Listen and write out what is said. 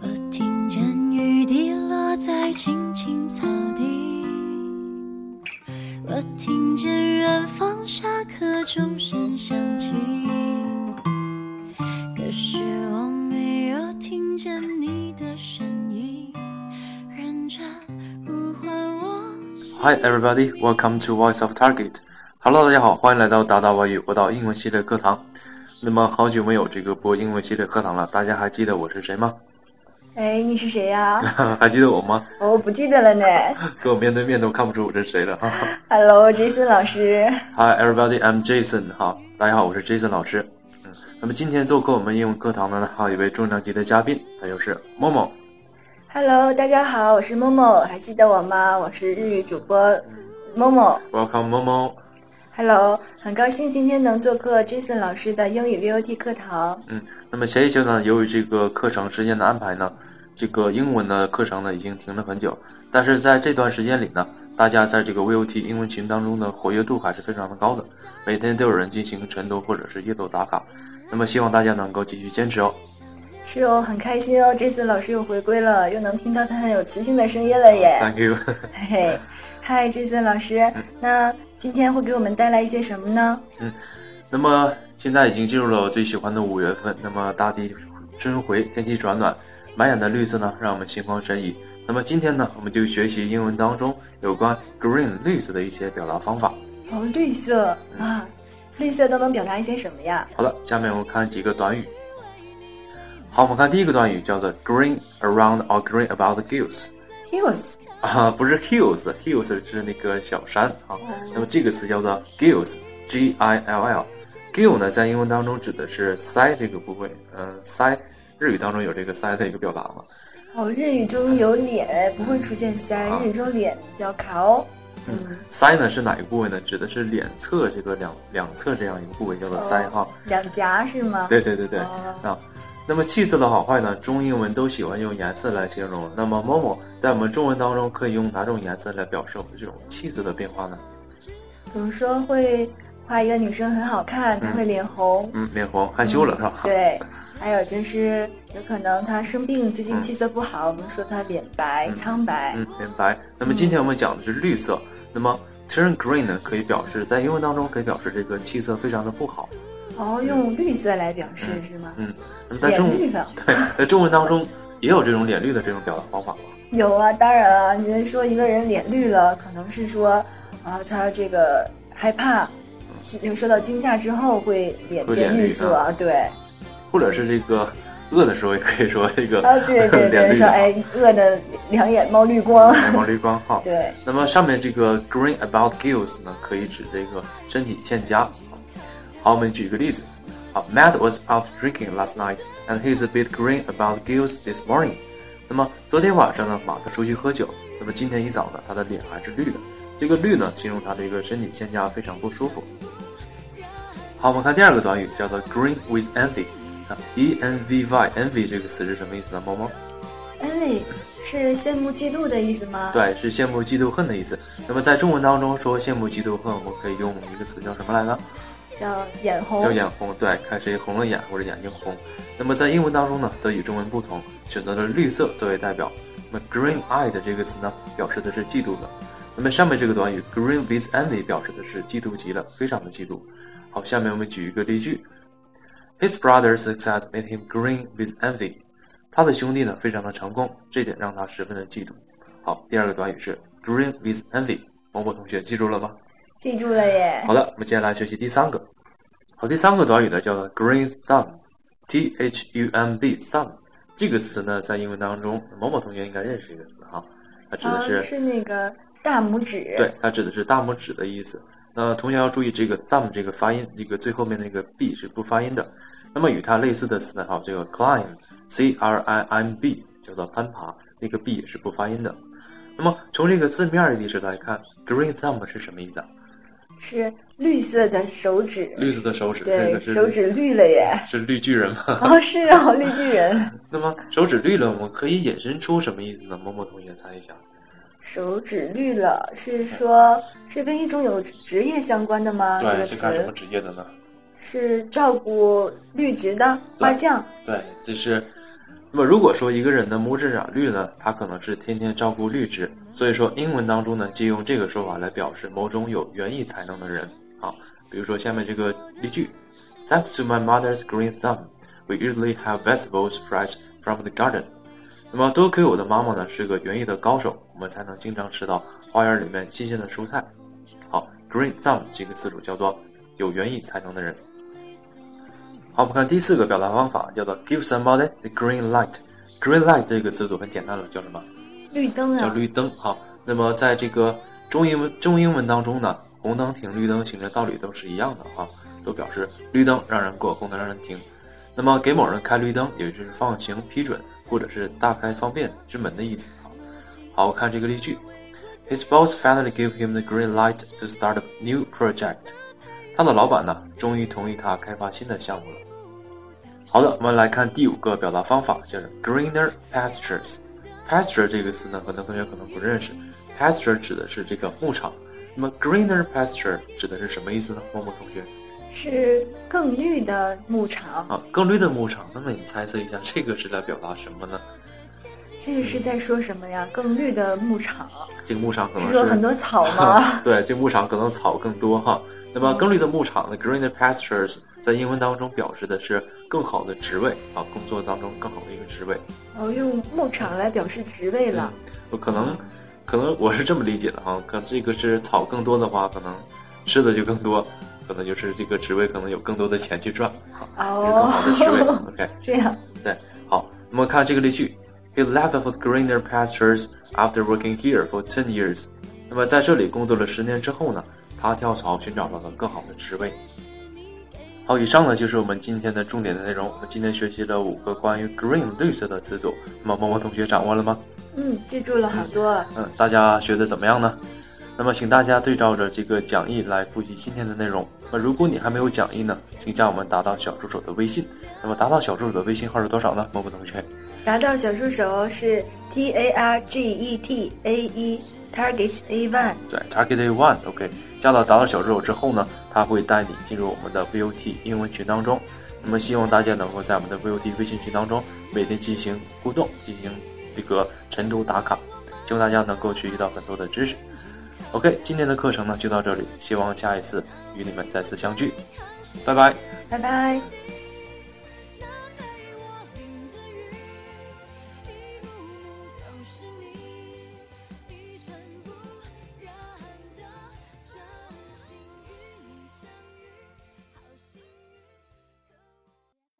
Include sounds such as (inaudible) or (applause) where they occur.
我听见雨滴落在青青草地，我听见远方下课钟声响起，可是我没有听见你的声音，认真呼唤我。Hi everybody, welcome to Voice of Target. Hello，大家好，欢迎来到达达外语国道英文系列课堂。那么好久没有这个播英文系列课堂了，大家还记得我是谁吗？哎，你是谁呀、(laughs) 还记得我吗？我不记得了呢。(laughs) 跟我面对面都看不出我是谁了。哈 (laughs) 哈 Hello，Jason 老师。Hi everybody, I'm Jason. 哈，大家好，我是 Jason 老师。嗯，那么今天做客我们英文课堂的呢，还有一位重量级的嘉宾，他就是默默。Hello，大家好，我是默默，还记得我吗？我是日语主播默默。Welcome 默默。Hello，很高兴今天能做客 Jason 老师的英语 VOT 课堂。嗯，那么前一周呢，由于这个课程时间的安排呢，这个英文的课程呢已经停了很久。但是在这段时间里呢，大家在这个 VOT 英文群当中的活跃度还是非常的高的，每天都有人进行晨读或者是夜读打卡。那么希望大家能够继续坚持哦。是哦，很开心哦，Jason 老师又回归了，又能听到他很有磁性的声音了耶。(laughs) Thank you。嘿嘿，嗨，Jason 老师，那今天会给我们带来一些什么呢？嗯那么现在已经进入了我最喜欢的五月份，那么大地春回，天气转暖，满眼的绿色呢，让我们心旷神怡。那么今天呢，我们就学习英文当中有关 green 绿色的一些表达方法。哦，绿色啊，绿色都能表达一些什么呀？好的，下面我们看几个短语。好，我们看第一个短语叫做 green around or green about the hills。Hills，啊，不是 hills，hills 是那个小山啊。那么这个词叫做 gills，g i l l。gill 呢，在英文当中指的是腮这个部位，嗯、腮，日语当中有这个腮的一个表达吗。哦，日语中有脸，不会出现腮，日语中脸叫顔。嗯，腮呢是哪一个部位呢？指的是脸侧这个两两侧这样一个部位叫做腮哈。两颊是吗？对对对对，哦啊。那么气色的好坏呢？中英文都喜欢用颜色来形容。那么某某在我们中文当中可以用哪种颜色来表示我们这种气色的变化呢？比如说会画一个女生很好看，她会脸红。嗯，脸红害羞了是吧？对，还有就是有可能她生病，最近气色不好，我们说她脸白、苍白。嗯，脸白。那么今天我们讲的是绿色。那么 turn green 呢，可以表示在英文当中可以表示这个气色非常的不好。哦，用绿色来表示是吗？嗯，那么在绿了。(laughs) 对，在中文当中也有这种脸绿的这种表达方法吗？有啊，当然啊，你们说一个人脸绿了，可能是说啊，他这个害怕，惊受到惊吓之后会脸会变脸绿绿色，啊对。或者是这个饿的时候也可以说这个啊，对 (laughs) 对对，说哎，饿的两眼冒绿光。冒绿光哈。对，那么上面这个 green about gills 呢，可以指这个身体欠佳。好，我们举一个例子。好，Matt was out drinking last night, and he's a bit green about gills this morning. 那么昨天晚上呢，马特出去喝酒，那么今天一早呢，他的脸还是绿的。这个绿呢，形容他的一个身体欠佳，非常不舒服。好，我们看第二个短语，叫做 green with envy。啊，e n v y，envy 这个词是什么意思呢？猫猫？envy 是羡慕、嫉妒的意思吗？，对，是羡慕、嫉妒、恨的意思。那么在中文当中说羡慕、嫉妒、恨，我们可以用一个词叫什么来呢？叫眼红。叫眼红。对，看谁红了眼或者眼睛红。那么在英文当中呢，则与中文不同，选择了绿色作为代表。那么 green eyed 这个词呢，表示的是嫉妒的。那么上面这个短语 green with envy 表示的是嫉妒极了，非常的嫉妒。好，下面我们举一个例句：His brother's success made him green with envy。他的兄弟呢，非常的成功，这点让他十分的嫉妒。好，第二个短语是 green with envy。某某同学记住了吗？记住了耶。好的，我们接下来学习第三个。好，第三个短语呢叫做 green thumb，t h u m b thumb 这个词呢，在英文当中，某某同学应该认识这个词哈，它指的啊，是、是那个大拇指。对，它指的是大拇指的意思。那同学要注意这个 thumb 这个发音，这个最后面那个 b 是不发音的。那么与它类似的词呢，还有这个 climb，c r i m b 叫做攀爬，那个 b 也是不发音的。那么从这个字面儿的意思来看，green thumb 是什么意思啊？是绿色的手指。绿色的手指，这对个，手指绿了耶。是绿巨人吗？哦，是哦，绿巨人。那么手指绿了，我们可以引申出什么意思呢？某某同学猜一下。手指绿了，是说是跟一种有职业相关的吗？这个对，是干什么职业的呢？是照顾绿植的花匠。对，就是那么如果说一个人的拇指染绿呢，他可能是天天照顾绿植，所以说英文当中呢，借用这个说法来表示某种有园艺才能的人好。比如说下面这个例句：Thanks to my mother's green thumb, we usually have vegetables fresh from the garden。那么多亏我的妈妈呢是个园艺的高手，我们才能经常吃到花园里面新鲜的蔬菜。好，green thumb 这个词组叫做有园艺才能的人。好，我们看第四个表达方法，叫做 give somebody the green light。green light 这个词组很简单了，叫什么？绿灯啊。叫绿灯。好，那么在这个中英文中英文当中呢，红灯停，绿灯行的道理都是一样的哈，都表示绿灯让人过，红灯让人停。那么给某人开绿灯，也就是放行批准，或者是大开方便之门的意思。好，我看这个例句：His boss finally gave him the green light to start a new project。他的老板呢，终于同意他开发新的项目了。好的，我们来看第五个表达方法，叫做 greener pastures。pasture 这个词呢，很多同学可能不认识。pasture 指的是这个牧场，那么 greener pasture 指的是什么意思呢？默默同学，是更绿的牧场啊，更绿的牧场。那么你猜测一下，(laughs) 这个是在表达什么呢？这个是在说什么呀？更绿的牧场，这个牧场可能是说很多草吗？(laughs) 对，这个牧场可能草更多哈。那么更绿的牧场呢 greener pastures 在英文当中表示的是更好的职位啊，工作当中更好的一个职位。哦，用牧场来表示职位了。我可能，可能我是这么理解的哈。可这个是草更多的话，可能吃的就更多，可能就是这个职位可能有更多的钱去赚哦，更好的职位。OK，(laughs) 这样。对，好，那么看这个例句，He left for greener pastures after working here for ten years。那么在这里工作了十年之后呢？他跳槽寻找到了更好的职位。好，以上呢就是我们今天的重点的内容。我们今天学习了五个关于 green 绿色的词组，那么默默同学掌握了吗？嗯，记住了好多。嗯，大家学的怎么样呢？那么请大家对照着这个讲义来复习今天的内容。那如果你还没有讲义呢，请加我们达到小助手的微信。那么达到小助手的微信号是多少呢？默默同学，达到小助手是 T A R G E T A E Target A One。对，Target A One，OK。加到达到小助手之后呢，他会带你进入我们的 VOT 英文群当中。那么希望大家能够在我们的 VOT 微信群当中每天进行互动，进行这个晨读打卡，希望大家能够学习到很多的知识。OK，今天的课程呢就到这里，希望下一次与你们再次相聚，拜拜，拜拜。